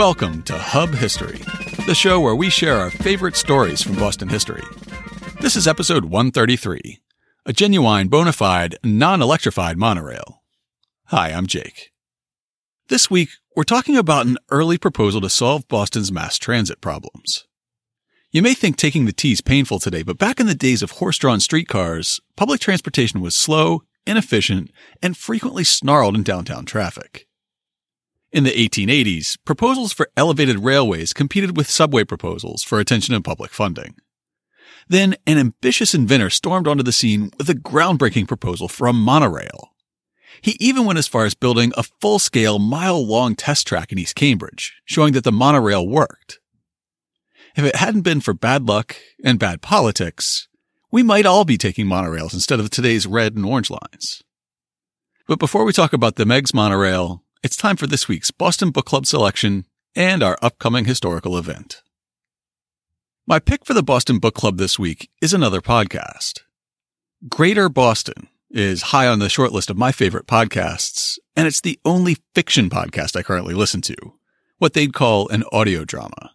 Welcome to Hub History, the show where we share our favorite stories from Boston history. This is episode 133 A Genuine, bona fide, non electrified monorail. Hi, I'm Jake. This week, we're talking about an early proposal to solve Boston's mass transit problems. You may think taking the T is painful today, but back in the days of horse drawn streetcars, public transportation was slow, inefficient, and frequently snarled in downtown traffic. In the 1880s, proposals for elevated railways competed with subway proposals for attention and public funding. Then an ambitious inventor stormed onto the scene with a groundbreaking proposal for a monorail. He even went as far as building a full-scale mile-long test track in East Cambridge, showing that the monorail worked. If it hadn't been for bad luck and bad politics, we might all be taking monorails instead of today's red and orange lines. But before we talk about the Meigs monorail, it's time for this week's Boston Book Club selection and our upcoming historical event. My pick for the Boston Book Club this week is another podcast. Greater Boston is high on the short list of my favorite podcasts, and it's the only fiction podcast I currently listen to, what they'd call an audio drama.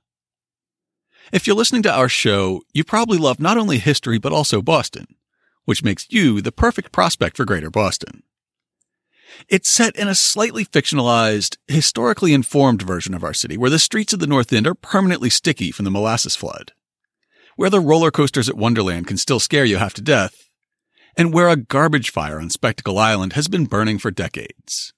If you're listening to our show, you probably love not only history, but also Boston, which makes you the perfect prospect for Greater Boston. It's set in a slightly fictionalized, historically informed version of our city, where the streets of the North End are permanently sticky from the molasses flood, where the roller coasters at Wonderland can still scare you half to death, and where a garbage fire on Spectacle Island has been burning for decades.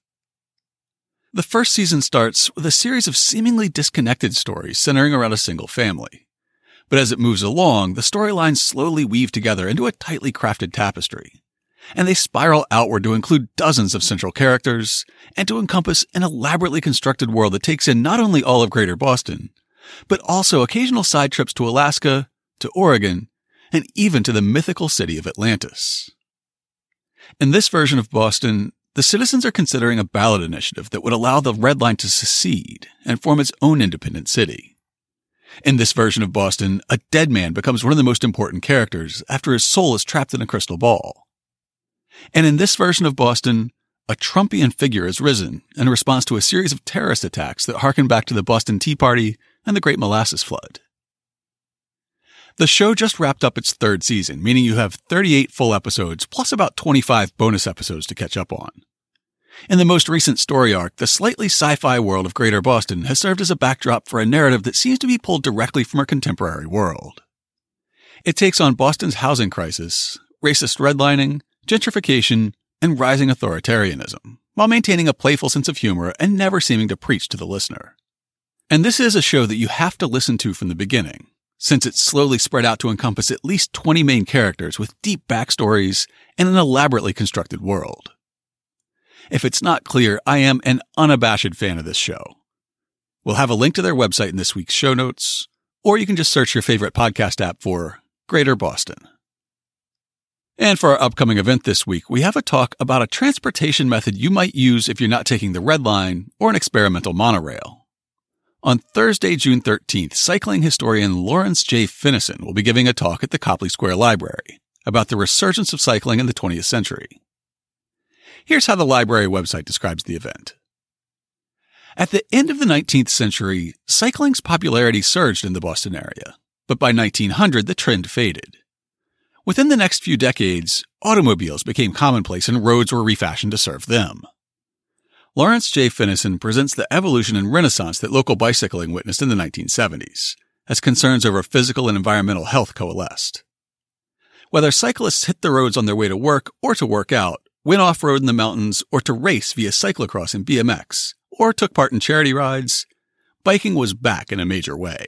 The first season starts with a series of seemingly disconnected stories centering around a single family. But as it moves along, the storylines slowly weave together into a tightly crafted tapestry. And they spiral outward to include dozens of central characters and to encompass an elaborately constructed world that takes in not only all of Greater Boston, but also occasional side trips to Alaska, to Oregon, and even to the mythical city of Atlantis. In this version of Boston, the citizens are considering a ballot initiative that would allow the Red Line to secede and form its own independent city. In this version of Boston, a dead man becomes one of the most important characters after his soul is trapped in a crystal ball. And in this version of Boston, a Trumpian figure has risen in response to a series of terrorist attacks that harken back to the Boston Tea Party and the Great Molasses Flood. The show just wrapped up its third season, meaning you have 38 full episodes plus about 25 bonus episodes to catch up on. In the most recent story arc, the slightly sci-fi world of Greater Boston has served as a backdrop for a narrative that seems to be pulled directly from our contemporary world. It takes on Boston's housing crisis, racist redlining, gentrification, and rising authoritarianism, while maintaining a playful sense of humor and never seeming to preach to the listener. And this is a show that you have to listen to from the beginning, since it's slowly spread out to encompass at least 20 main characters with deep backstories and an elaborately constructed world. If it's not clear, I am an unabashed fan of this show. We'll have a link to their website in this week's show notes, or you can just search your favorite podcast app for Greater Boston. And for our upcoming event this week, we have a talk about a transportation method you might use if you're not taking the Red Line or an experimental monorail. On Thursday, June 13th, cycling historian Lawrence J. Finison will be giving a talk at the Copley Square Library about the resurgence of cycling in the 20th century. Here's how the library website describes the event. At the end of the 19th century, cycling's popularity surged in the Boston area, but by 1900 the trend faded. Within the next few decades, automobiles became commonplace and roads were refashioned to serve them. Lawrence J. Finison presents the evolution and renaissance that local bicycling witnessed in the 1970s, as concerns over physical and environmental health coalesced. Whether cyclists hit the roads on their way to work or to work out, went off road in the mountains, or to race via cyclocross and BMX, or took part in charity rides, biking was back in a major way.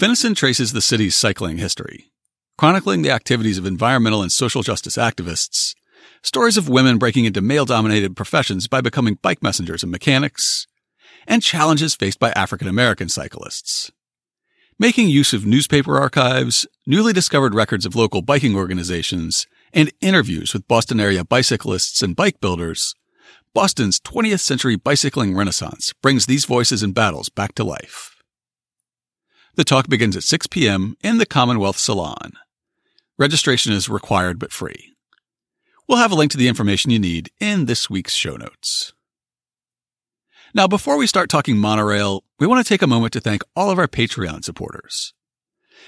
Finison traces the city's cycling history, chronicling the activities of environmental and social justice activists, stories of women breaking into male dominated professions by becoming bike messengers and mechanics, and challenges faced by African American cyclists. Making use of newspaper archives, newly discovered records of local biking organizations, and interviews with Boston area bicyclists and bike builders, Boston's 20th century bicycling renaissance brings these voices and battles back to life. The talk begins at 6 p.m. in the Commonwealth Salon. Registration is required but free. We'll have a link to the information you need in this week's show notes. Now, before we start talking monorail, we want to take a moment to thank all of our Patreon supporters.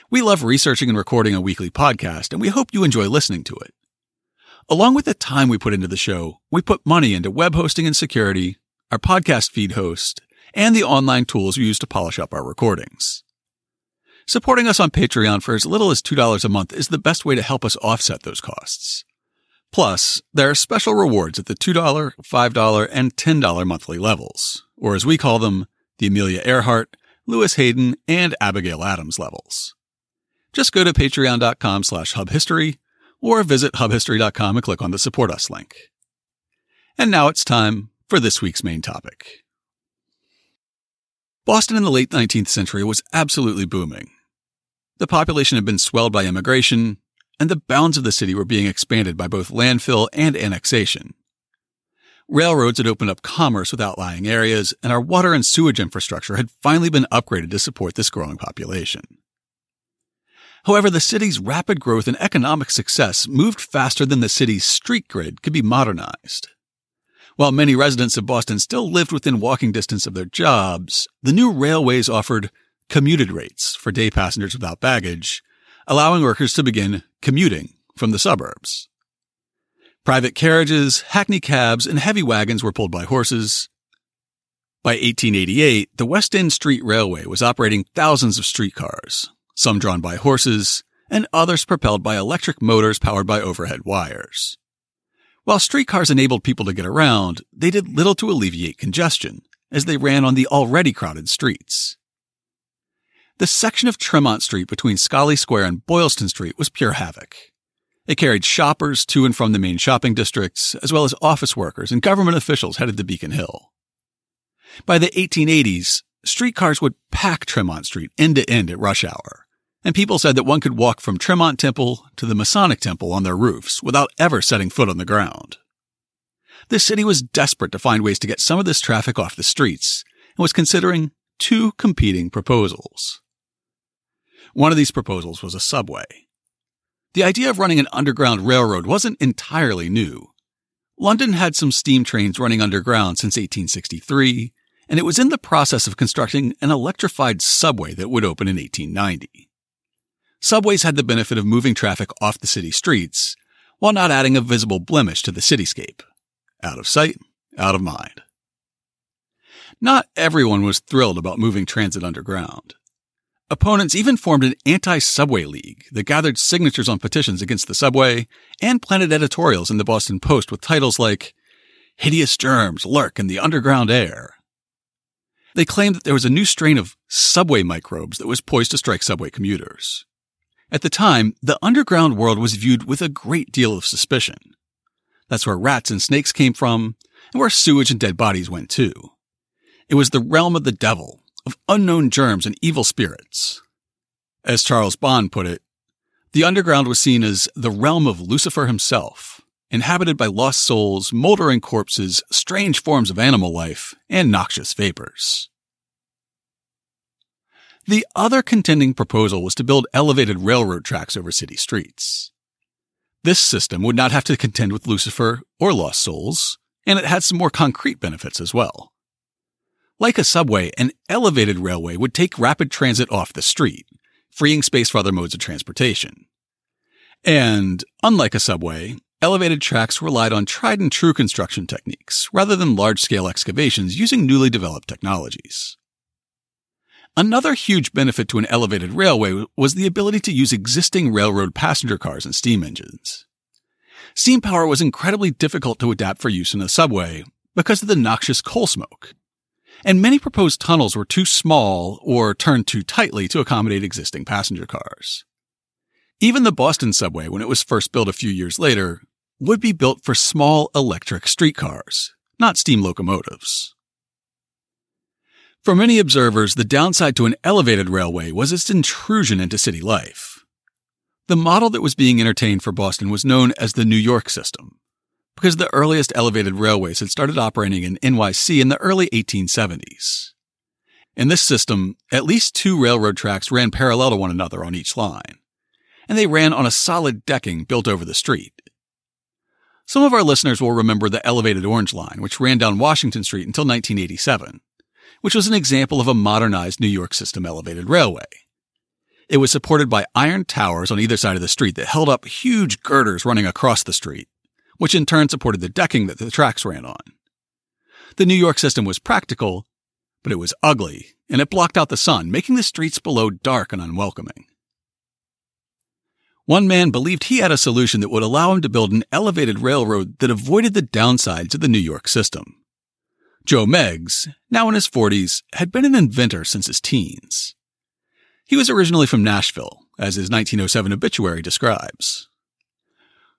We love researching and recording a weekly podcast, and we hope you enjoy listening to it. Along with the time we put into the show, we put money into web hosting and security, our podcast feed host, and the online tools we use to polish up our recordings. Supporting us on Patreon for as little as $2 a month is the best way to help us offset those costs. Plus, there are special rewards at the $2, $5, and $10 monthly levels, or as we call them, the Amelia Earhart, Lewis Hayden, and Abigail Adams levels. Just go to patreon.com slash hubhistory or visit hubhistory.com and click on the support us link. And now it's time for this week's main topic. Boston in the late 19th century was absolutely booming. The population had been swelled by immigration, and the bounds of the city were being expanded by both landfill and annexation. Railroads had opened up commerce with outlying areas, and our water and sewage infrastructure had finally been upgraded to support this growing population. However, the city's rapid growth and economic success moved faster than the city's street grid could be modernized. While many residents of Boston still lived within walking distance of their jobs, the new railways offered commuted rates for day passengers without baggage allowing workers to begin commuting from the suburbs. Private carriages, hackney cabs, and heavy wagons were pulled by horses. By 1888, the West End Street Railway was operating thousands of streetcars, some drawn by horses, and others propelled by electric motors powered by overhead wires. While streetcars enabled people to get around, they did little to alleviate congestion, as they ran on the already crowded streets. The section of Tremont Street between Scollay Square and Boylston Street was pure havoc. It carried shoppers to and from the main shopping districts, as well as office workers and government officials headed to Beacon Hill. By the 1880s, streetcars would pack Tremont Street end to end at rush hour, and people said that one could walk from Tremont Temple to the Masonic Temple on their roofs without ever setting foot on the ground. The city was desperate to find ways to get some of this traffic off the streets and was considering two competing proposals. One of these proposals was a subway. The idea of running an underground railroad wasn't entirely new. London had some steam trains running underground since 1863, and it was in the process of constructing an electrified subway that would open in 1890. Subways had the benefit of moving traffic off the city streets while not adding a visible blemish to the cityscape. Out of sight, out of mind. Not everyone was thrilled about moving transit underground. Opponents even formed an anti-subway league that gathered signatures on petitions against the subway and planted editorials in the Boston Post with titles like Hideous Germs Lurk in the Underground Air. They claimed that there was a new strain of subway microbes that was poised to strike subway commuters. At the time, the underground world was viewed with a great deal of suspicion. That's where rats and snakes came from, and where sewage and dead bodies went too. It was the realm of the devil, of unknown germs and evil spirits. As Charles Bond put it, the underground was seen as the realm of Lucifer himself, inhabited by lost souls, moldering corpses, strange forms of animal life, and noxious vapors. The other contending proposal was to build elevated railroad tracks over city streets. This system would not have to contend with Lucifer or lost souls, and it had some more concrete benefits as well. Like a subway, an elevated railway would take rapid transit off the street, freeing space for other modes of transportation. And, unlike a subway, elevated tracks relied on tried and true construction techniques rather than large scale excavations using newly developed technologies. Another huge benefit to an elevated railway was the ability to use existing railroad passenger cars and steam engines. Steam power was incredibly difficult to adapt for use in a subway because of the noxious coal smoke, and many proposed tunnels were too small or turned too tightly to accommodate existing passenger cars. Even the Boston subway, when it was first built a few years later, would be built for small electric streetcars, not steam locomotives. For many observers, the downside to an elevated railway was its intrusion into city life. The model that was being entertained for Boston was known as the New York system, because the earliest elevated railways had started operating in NYC in the early 1870s. In this system, at least two railroad tracks ran parallel to one another on each line, and they ran on a solid decking built over the street. Some of our listeners will remember the elevated Orange Line, which ran down Washington Street until 1987, which was an example of a modernized New York system elevated railway. It was supported by iron towers on either side of the street that held up huge girders running across the street, which in turn supported the decking that the tracks ran on. The New York system was practical, but it was ugly, and it blocked out the sun, making the streets below dark and unwelcoming. One man believed he had a solution that would allow him to build an elevated railroad that avoided the downsides of the New York system. Joe Meigs, now in his 40s, had been an inventor since his teens. He was originally from Nashville, as his 1907 obituary describes.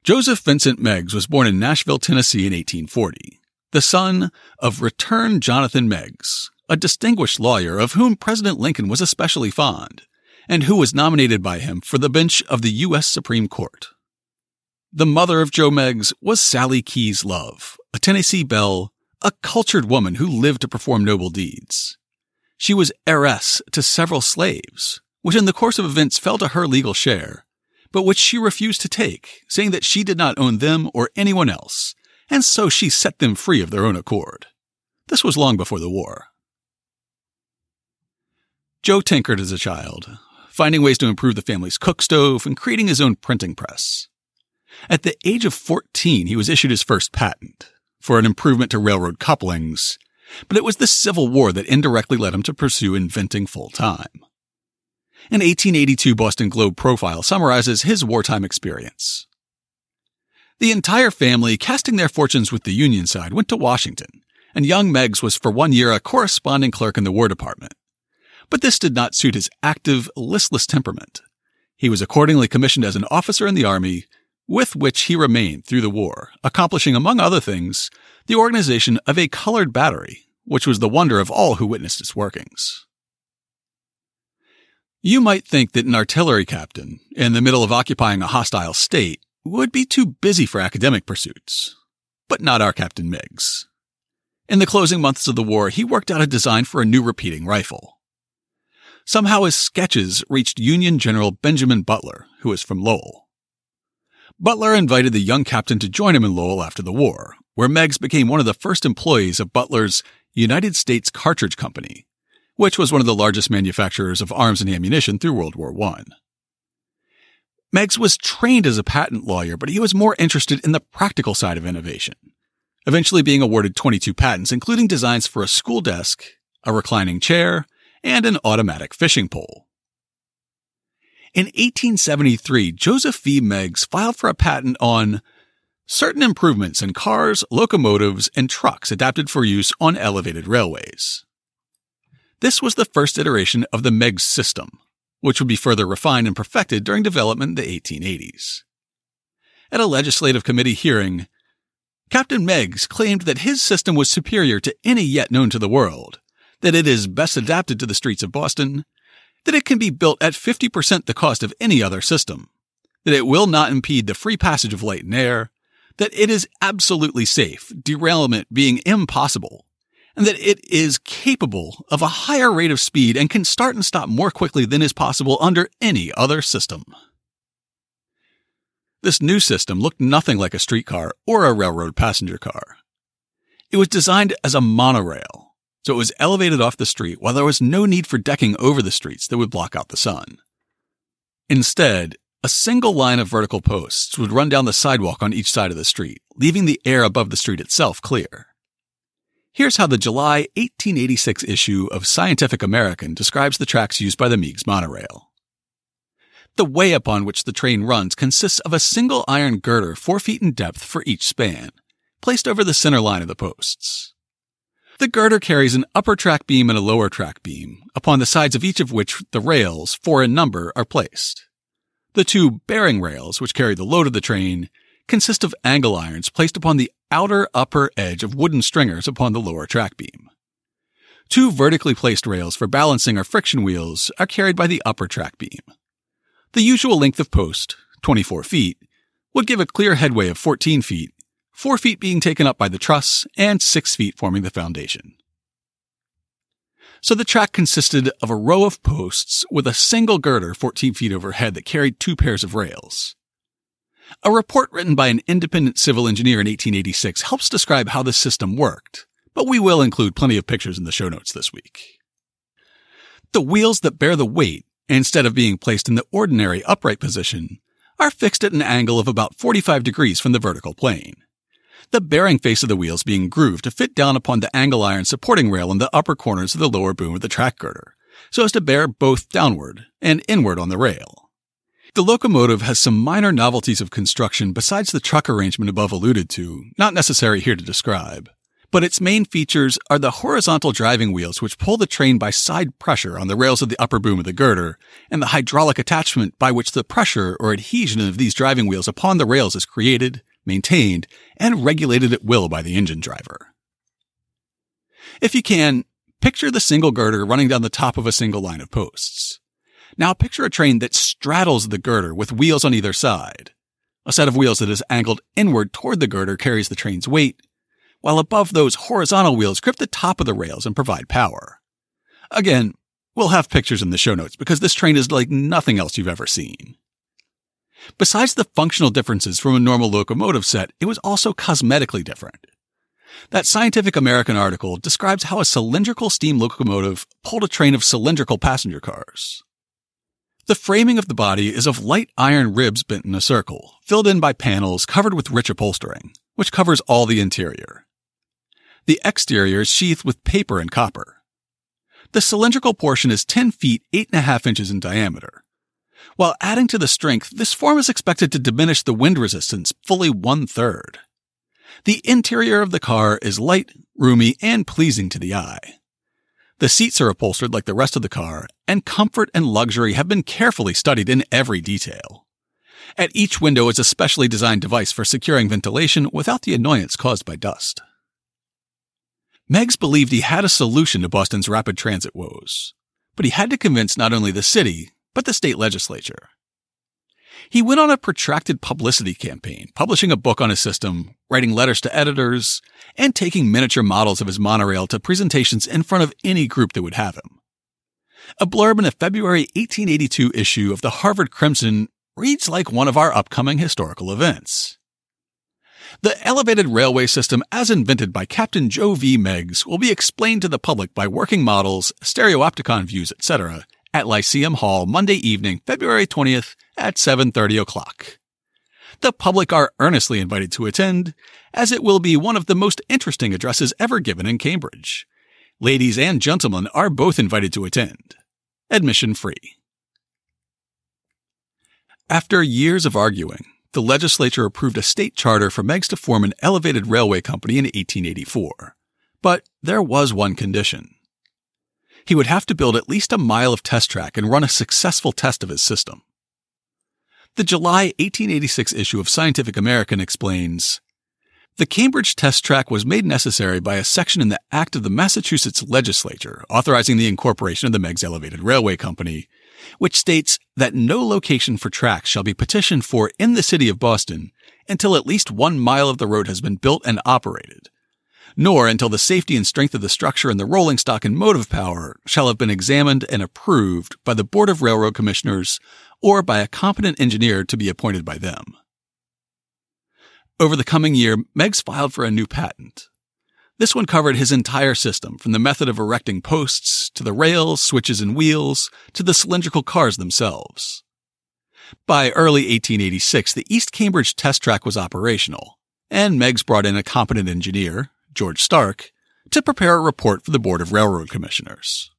Joseph Vincent Meigs was born in Nashville, Tennessee in 1840, the son of Return Jonathan Meigs, a distinguished lawyer of whom President Lincoln was especially fond and who was nominated by him for the bench of the U.S. Supreme Court. The mother of Joe Meigs was Sally Keyes Love, a Tennessee belle, a cultured woman who lived to perform noble deeds. She was heiress to several slaves, which in the course of events fell to her legal share, but which she refused to take, saying that she did not own them or anyone else, and so she set them free of their own accord. This was long before the war. Joe tinkered as a child, finding ways to improve the family's cook stove and creating his own printing press. At the age of 14, he was issued his first patent for an improvement to railroad couplings, but it was the Civil War that indirectly led him to pursue inventing full time. An 1882 Boston Globe profile summarizes his wartime experience. The entire family, casting their fortunes with the Union side, went to Washington, and young Meigs was for one year a corresponding clerk in the War Department but this did not suit his active, listless temperament. He was accordingly commissioned as an officer in the Army, with which he remained through the war, accomplishing, among other things, the organization of a colored battery, which was the wonder of all who witnessed its workings. You might think that an artillery captain, in the middle of occupying a hostile state, would be too busy for academic pursuits. But not our Captain Meigs. In the closing months of the war, he worked out a design for a new repeating rifle. Somehow his sketches reached Union General Benjamin Butler, who was from Lowell. Butler invited the young captain to join him in Lowell after the war, where Meigs became one of the first employees of Butler's United States Cartridge Company, which was one of the largest manufacturers of arms and ammunition through World War I. Meigs was trained as a patent lawyer, but he was more interested in the practical side of innovation, eventually being awarded 22 patents, including designs for a school desk, a reclining chair, and an automatic fishing pole. In 1873, Joseph V. Meigs filed for a patent on certain improvements in cars, locomotives, and trucks adapted for use on elevated railways. This was the first iteration of the Meigs system, which would be further refined and perfected during development in the 1880s. At a legislative committee hearing, Captain Meigs claimed that his system was superior to any yet known to the world, that it is best adapted to the streets of Boston, that it can be built at 50% the cost of any other system, that it will not impede the free passage of light and air, that it is absolutely safe, derailment being impossible, and that it is capable of a higher rate of speed and can start and stop more quickly than is possible under any other system. This new system looked nothing like a streetcar or a railroad passenger car. It was designed as a monorail so it was elevated off the street while there was no need for decking over the streets that would block out the sun. Instead, a single line of vertical posts would run down the sidewalk on each side of the street, leaving the air above the street itself clear. Here's how the July 1886 issue of Scientific American describes the tracks used by the Meigs monorail. The way upon which the train runs consists of a single iron girder four feet in depth for each span, placed over the center line of the posts. The girder carries an upper track beam and a lower track beam, upon the sides of each of which the rails, four in number, are placed. The two bearing rails, which carry the load of the train, consist of angle irons placed upon the outer upper edge of wooden stringers upon the lower track beam. Two vertically placed rails for balancing or friction wheels are carried by the upper track beam. The usual length of post, 24 feet, would give a clear headway of 14 feet four feet being taken up by the truss and six feet forming the foundation. So the track consisted of a row of posts with a single girder 14 feet overhead that carried two pairs of rails. A report written by an independent civil engineer in 1886 helps describe how the system worked, but we will include plenty of pictures in the show notes this week. The wheels that bear the weight, instead of being placed in the ordinary upright position, are fixed at an angle of about 45 degrees from the vertical plane. The bearing face of the wheels being grooved to fit down upon the angle iron supporting rail in the upper corners of the lower boom of the track girder, so as to bear both downward and inward on the rail. The locomotive has some minor novelties of construction besides the truck arrangement above alluded to, not necessary here to describe. But its main features are the horizontal driving wheels which pull the train by side pressure on the rails of the upper boom of the girder, and the hydraulic attachment by which the pressure or adhesion of these driving wheels upon the rails is created, maintained, and regulated at will by the engine driver. If you can, picture the single girder running down the top of a single line of posts. Now picture a train that straddles the girder with wheels on either side. A set of wheels that is angled inward toward the girder carries the train's weight, while above those horizontal wheels grip the top of the rails and provide power. Again, we'll have pictures in the show notes because this train is like nothing else you've ever seen. Besides the functional differences from a normal locomotive set, it was also cosmetically different. That Scientific American article describes how a cylindrical steam locomotive pulled a train of cylindrical passenger cars. The framing of the body is of light iron ribs bent in a circle, filled in by panels covered with rich upholstering, which covers all the interior. The exterior is sheathed with paper and copper. The cylindrical portion is 10 feet 8.5 inches in diameter. While adding to the strength, this form is expected to diminish the wind resistance fully one third. The interior of the car is light, roomy, and pleasing to the eye. The seats are upholstered like the rest of the car, and comfort and luxury have been carefully studied in every detail. At each window is a specially designed device for securing ventilation without the annoyance caused by dust. Meigs believed he had a solution to Boston's rapid transit woes, but he had to convince not only the city, but the state legislature. He went on a protracted publicity campaign, publishing a book on his system, writing letters to editors, and taking miniature models of his monorail to presentations in front of any group that would have him. A blurb in a February 1882 issue of the Harvard Crimson reads like one of our upcoming historical events. The elevated railway system as invented by Captain Joe V. Meigs will be explained to the public by working models, stereopticon views, etc., at Lyceum Hall Monday evening, February 20th at 7.30 o'clock. The public are earnestly invited to attend, as it will be one of the most interesting addresses ever given in Cambridge. Ladies and gentlemen are both invited to attend. Admission free. After years of arguing, the legislature approved a state charter for Meigs to form an elevated railway company in 1884. But there was one condition. He would have to build at least a mile of test track and run a successful test of his system. The July 1886 issue of Scientific American explains The Cambridge test track was made necessary by a section in the Act of the Massachusetts Legislature authorizing the incorporation of the Meigs Elevated Railway Company, which states that no location for tracks shall be petitioned for in the city of Boston until at least one mile of the road has been built and operated, nor until the safety and strength of the structure and the rolling stock and motive power shall have been examined and approved by the Board of Railroad Commissioners or by a competent engineer to be appointed by them. Over the coming year, Meigs filed for a new patent. This one covered his entire system, from the method of erecting posts, to the rails, switches, and wheels, to the cylindrical cars themselves. By early 1886, the East Cambridge test track was operational, and Meigs brought in a competent engineer, George Stark, to prepare a report for the Board of Railroad Commissioners.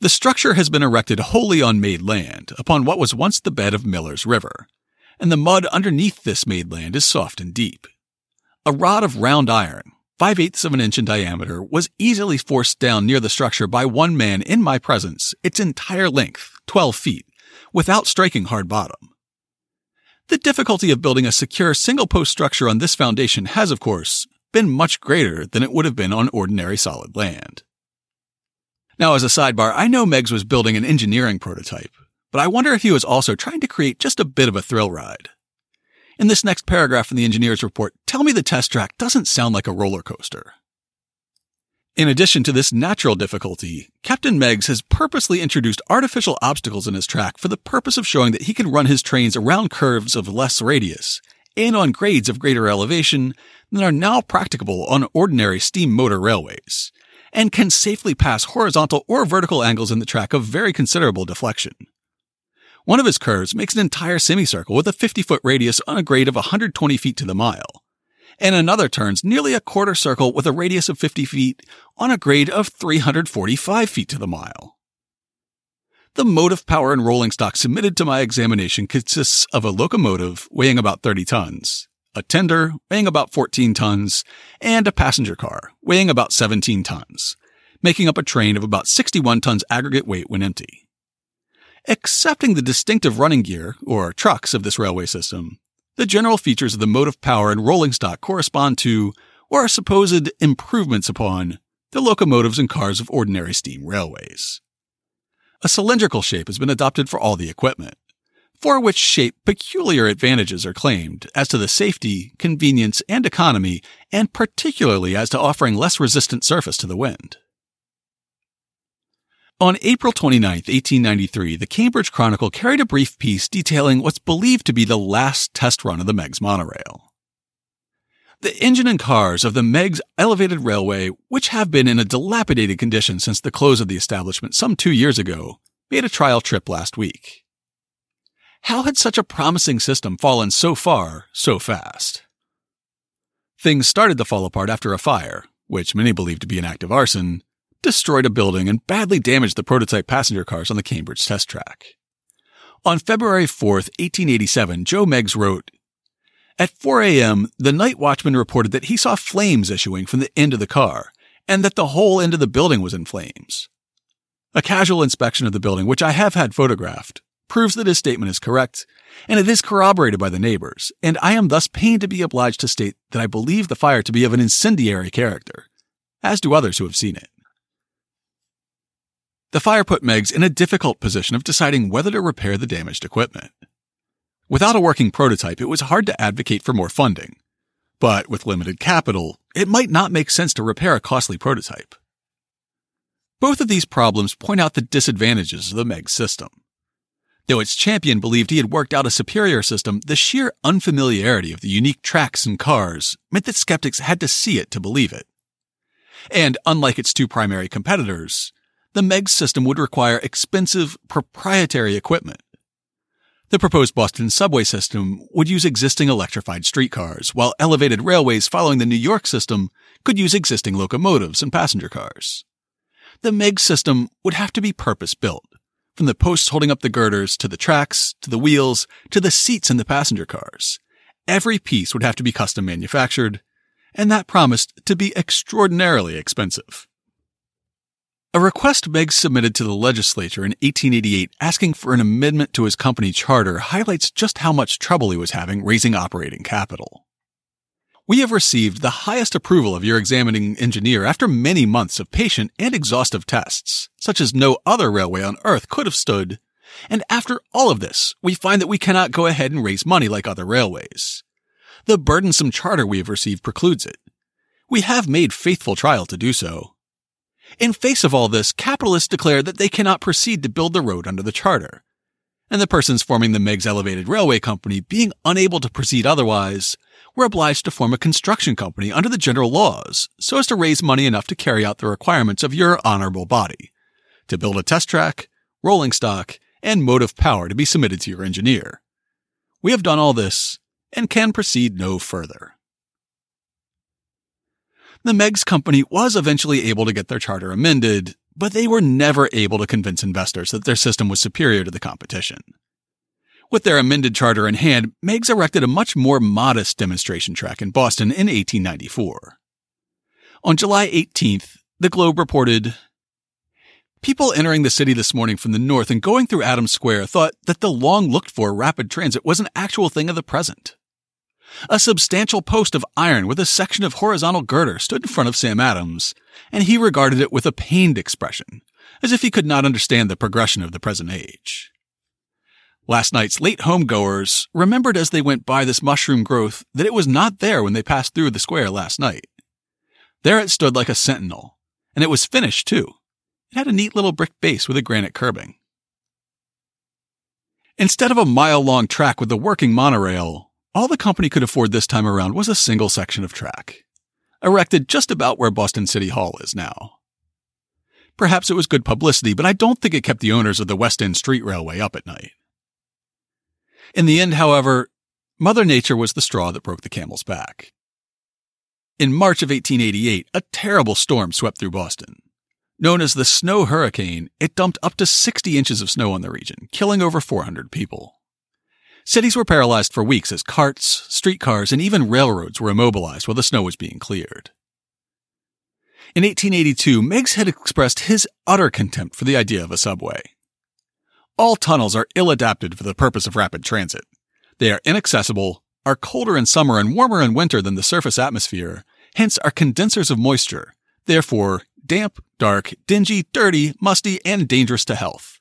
The structure has been erected wholly on made land, upon what was once the bed of Miller's River, and the mud underneath this made land is soft and deep. A rod of round iron, five eighths of an inch in diameter, was easily forced down near the structure by one man in my presence, its entire length, 12 feet, without striking hard bottom. The difficulty of building a secure single post structure on this foundation has, of course, been much greater than it would have been on ordinary solid land. Now, as a sidebar, I know Meigs was building an engineering prototype, but I wonder if he was also trying to create just a bit of a thrill ride. In this next paragraph in the engineer's report, tell me the test track doesn't sound like a roller coaster. In addition to this natural difficulty, Captain Meigs has purposely introduced artificial obstacles in his track for the purpose of showing that he can run his trains around curves of less radius and on grades of greater elevation than are now practicable on ordinary steam motor railways, and can safely pass horizontal or vertical angles in the track of very considerable deflection. One of his curves makes an entire semicircle with a 50 foot radius on a grade of 120 feet to the mile, and another turns nearly a quarter circle with a radius of 50 feet on a grade of 345 feet to the mile. The motive power and rolling stock submitted to my examination consists of a locomotive weighing about 30 tons, a tender weighing about 14 tons, and a passenger car weighing about 17 tons, making up a train of about 61 tons aggregate weight when empty. Accepting the distinctive running gear, or trucks, of this railway system, the general features of the motive power and rolling stock correspond to, or are supposed improvements upon, the locomotives and cars of ordinary steam railways. A cylindrical shape has been adopted for all the equipment, for which shape peculiar advantages are claimed as to the safety, convenience, and economy, and particularly as to offering less resistant surface to the wind. On April 29, 1893, the Cambridge Chronicle carried a brief piece detailing what's believed to be the last test run of the Meigs monorail. The engine and cars of the Meigs Elevated Railway, which have been in a dilapidated condition since the close of the establishment some two years ago, made a trial trip last week. How had such a promising system fallen so far, so fast? Things started to fall apart after a fire, which many believed to be an act of arson, destroyed a building and badly damaged the prototype passenger cars on the Cambridge test track. On February 4, 1887, Joe Meigs wrote, At 4 a.m., the night watchman reported that he saw flames issuing from the end of the car and that the whole end of the building was in flames. A casual inspection of the building, which I have had photographed, proves that his statement is correct, and it is corroborated by the neighbors, and I am thus pained to be obliged to state that I believe the fire to be of an incendiary character, as do others who have seen it. The fire put Meigs in a difficult position of deciding whether to repair the damaged equipment. Without a working prototype, it was hard to advocate for more funding. But with limited capital, it might not make sense to repair a costly prototype. Both of these problems point out the disadvantages of the Meigs system. Though its champion believed he had worked out a superior system, the sheer unfamiliarity of the unique tracks and cars meant that skeptics had to see it to believe it. And unlike its two primary competitors, the Meigs system would require expensive proprietary equipment. The proposed Boston subway system would use existing electrified streetcars, while elevated railways following the New York system could use existing locomotives and passenger cars. The Meigs system would have to be purpose built, from the posts holding up the girders to the tracks, to the wheels, to the seats in the passenger cars. Every piece would have to be custom manufactured, and that promised to be extraordinarily expensive. A request Meigs submitted to the legislature in 1888 asking for an amendment to his company charter highlights just how much trouble he was having raising operating capital. We have received the highest approval of your examining engineer after many months of patient and exhaustive tests, such as no other railway on earth could have stood. And after all of this, we find that we cannot go ahead and raise money like other railways. The burdensome charter we have received precludes it. We have made faithful trial to do so, in face of all this, capitalists declare that they cannot proceed to build the road under the charter. And the persons forming the Meigs Elevated Railway Company, being unable to proceed otherwise, were obliged to form a construction company under the general laws so as to raise money enough to carry out the requirements of your honorable body, to build a test track, rolling stock, and motive power to be submitted to your engineer. We have done all this and can proceed no further the Meigs company was eventually able to get their charter amended, but they were never able to convince investors that their system was superior to the competition. With their amended charter in hand, Meigs erected a much more modest demonstration track in Boston in 1894. On July 18th, the Globe reported, People entering the city this morning from the north and going through Adams Square thought that the long looked for rapid transit was an actual thing of the present. A substantial post of iron with a section of horizontal girder stood in front of Sam Adams, and he regarded it with a pained expression, as if he could not understand the progression of the present age. Last night's late homegoers remembered as they went by this mushroom growth that it was not there when they passed through the square last night. There it stood like a sentinel, And it was finished, too. It had a neat little brick base with a granite curbing. Instead of a mile long track with a working monorail, all the company could afford this time around was a single section of track, erected just about where Boston City Hall is now. Perhaps it was good publicity, but I don't think it kept the owners of the West End Street Railway up at night. In the end, however, Mother Nature was the straw that broke the camel's back. In March of 1888, a terrible storm swept through Boston. Known as the Snow Hurricane, it dumped up to 60 inches of snow on the region, killing over 400 people. Cities were paralyzed for weeks as carts, streetcars, and even railroads were immobilized while the snow was being cleared. In 1882, Meigs had expressed his utter contempt for the idea of a subway. All tunnels are ill adapted for the purpose of rapid transit. They are inaccessible, are colder in summer and warmer in winter than the surface atmosphere, hence are condensers of moisture, therefore damp, dark, dingy, dirty, musty, and dangerous to health.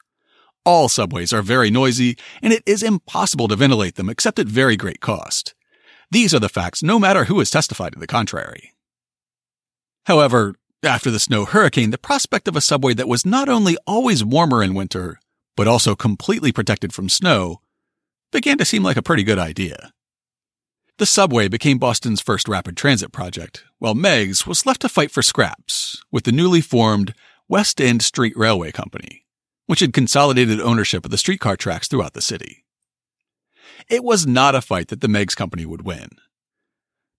All subways are very noisy, and it is impossible to ventilate them except at very great cost. These are the facts, no matter who has testified to the contrary. However, after the snow hurricane, the prospect of a subway that was not only always warmer in winter, but also completely protected from snow, began to seem like a pretty good idea. The subway became Boston's first rapid transit project, while Meigs was left to fight for scraps with the newly formed West End Street Railway Company which had consolidated ownership of the streetcar tracks throughout the city. It was not a fight that the Meigs Company would win.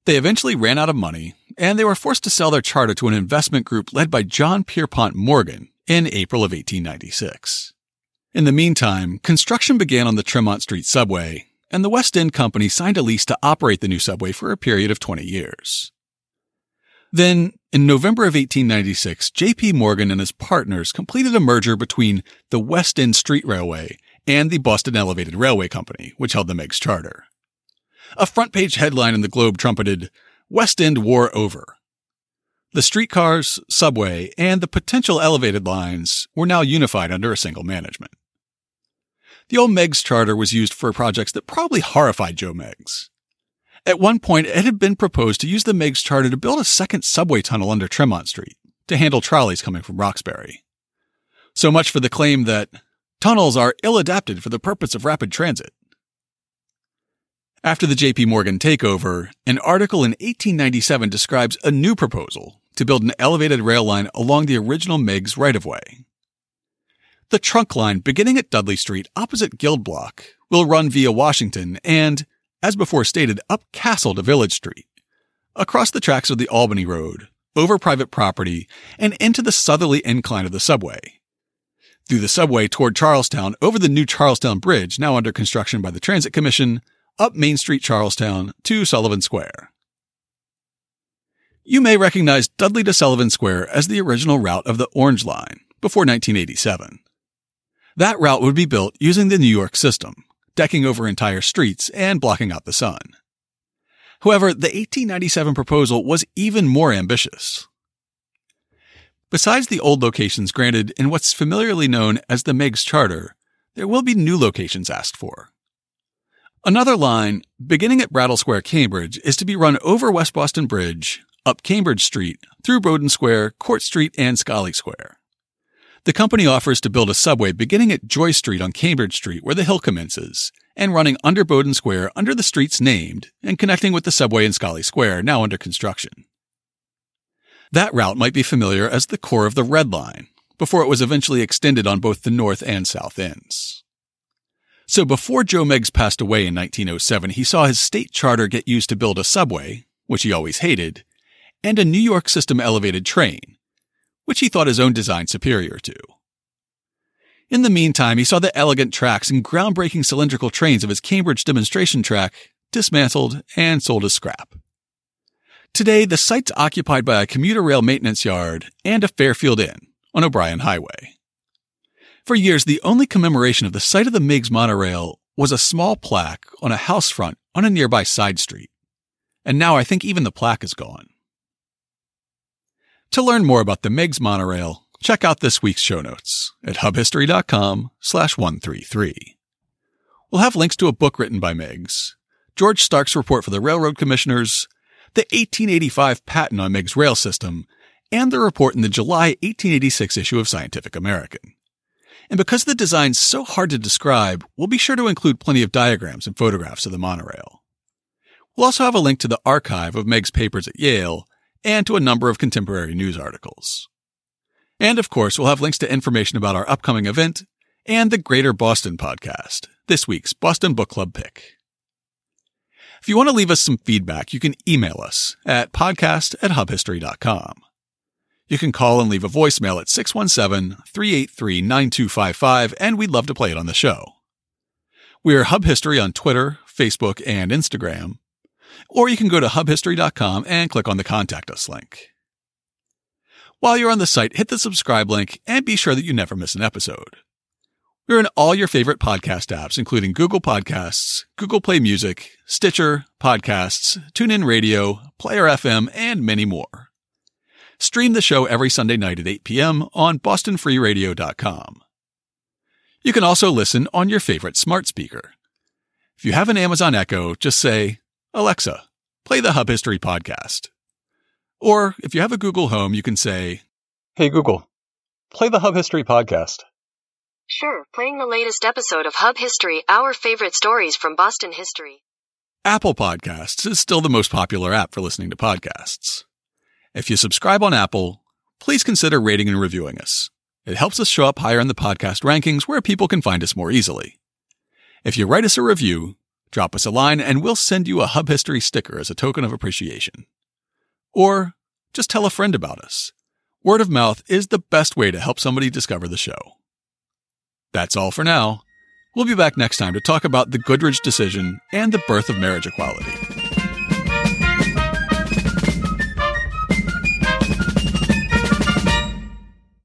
They eventually ran out of money, and they were forced to sell their charter to an investment group led by John Pierpont Morgan in April of 1896. In the meantime, construction began on the Tremont Street subway, and the West End Company signed a lease to operate the new subway for a period of 20 years. Then, in November of 1896, J.P. Morgan and his partners completed a merger between the West End Street Railway and the Boston Elevated Railway Company, which held the Meigs charter. A front page headline in the Globe trumpeted, West End War Over. The streetcars, subway, and the potential elevated lines were now unified under a single management. The old Meigs charter was used for projects that probably horrified Joe Meigs. At one point, it had been proposed to use the Meigs charter to build a second subway tunnel under Tremont Street to handle trolleys coming from Roxbury. So much for the claim that tunnels are ill adapted for the purpose of rapid transit. After the JP Morgan takeover, an article in 1897 describes a new proposal to build an elevated rail line along the original Meigs right of way. The trunk line beginning at Dudley Street opposite Guild Block will run via Washington and, as before stated, up Castle to Village Street, across the tracks of the Albany Road, over private property, and into the southerly incline of the subway. Through the subway toward Charlestown, over the new Charlestown Bridge, now under construction by the Transit Commission, up Main Street, Charlestown, to Sullivan Square. You may recognize Dudley to Sullivan Square as the original route of the Orange Line before 1987. That route would be built using the New York system, decking over entire streets and blocking out the sun. However, the 1897 proposal was even more ambitious. Besides the old locations granted in what's familiarly known as the Meigs Charter, there will be new locations asked for. Another line, beginning at Brattle Square, Cambridge, is to be run over West Boston Bridge, up Cambridge Street, through Bowdoin Square, Court Street, and Scollay Square. The company offers to build a subway beginning at Joy Street on Cambridge Street where the hill commences, and running under Bowdoin Square under the streets named, and connecting with the subway in Scollay Square, now under construction. That route might be familiar as the core of the Red Line, before it was eventually extended on both the north and south ends. So before Joe Meigs passed away in 1907, he saw his state charter get used to build a subway, which he always hated, and a New York system elevated train, which he thought his own design superior to. In the meantime, he saw the elegant tracks and groundbreaking cylindrical trains of his Cambridge demonstration track dismantled and sold as scrap. Today, the site's occupied by a commuter rail maintenance yard and a Fairfield Inn on O'Brien Highway. For years, the only commemoration of the site of the Meigs monorail was a small plaque on a house front on a nearby side street. And now I think even the plaque is gone. To learn more about the Meigs monorail, check out this week's show notes at hubhistory.com slash 133. We'll have links to a book written by Meigs, George Stark's report for the Railroad Commissioners, the 1885 patent on Meigs rail system, and the report in the July 1886 issue of Scientific American. And because the design's so hard to describe, we'll be sure to include plenty of diagrams and photographs of the monorail. We'll also have a link to the archive of Meigs papers at Yale and to a number of contemporary news articles. And of course, we'll have links to information about our upcoming event and the Greater Boston podcast, this week's Boston Book Club pick. If you want to leave us some feedback, you can email us at podcast at hubhistory.com. You can call and leave a voicemail at 617 383 9255, and we'd love to play it on the show. We are Hub History on Twitter, Facebook, and Instagram. Or you can go to hubhistory.com and click on the Contact Us link. While you're on the site, hit the subscribe link and be sure that you never miss an episode. We're in all your favorite podcast apps, including Google Podcasts, Google Play Music, Stitcher, Podcasts, TuneIn Radio, Player FM, and many more. Stream the show every Sunday night at 8 p.m. on bostonfreeradio.com. You can also listen on your favorite smart speaker. If you have an Amazon Echo, just say, Alexa, play the Hub History podcast. Or if you have a Google Home, you can say, Hey Google, play the Hub History podcast. Sure, playing the latest episode of Hub History, our favorite stories from Boston history. Apple Podcasts is still the most popular app for listening to podcasts. If you subscribe on Apple, please consider rating and reviewing us. It helps us show up higher in the podcast rankings where people can find us more easily. If you write us a review, drop us a line and we'll send you a Hub History sticker as a token of appreciation. Or just tell a friend about us. Word of mouth is the best way to help somebody discover the show. That's all for now. We'll be back next time to talk about the Goodridge decision and the birth of marriage equality.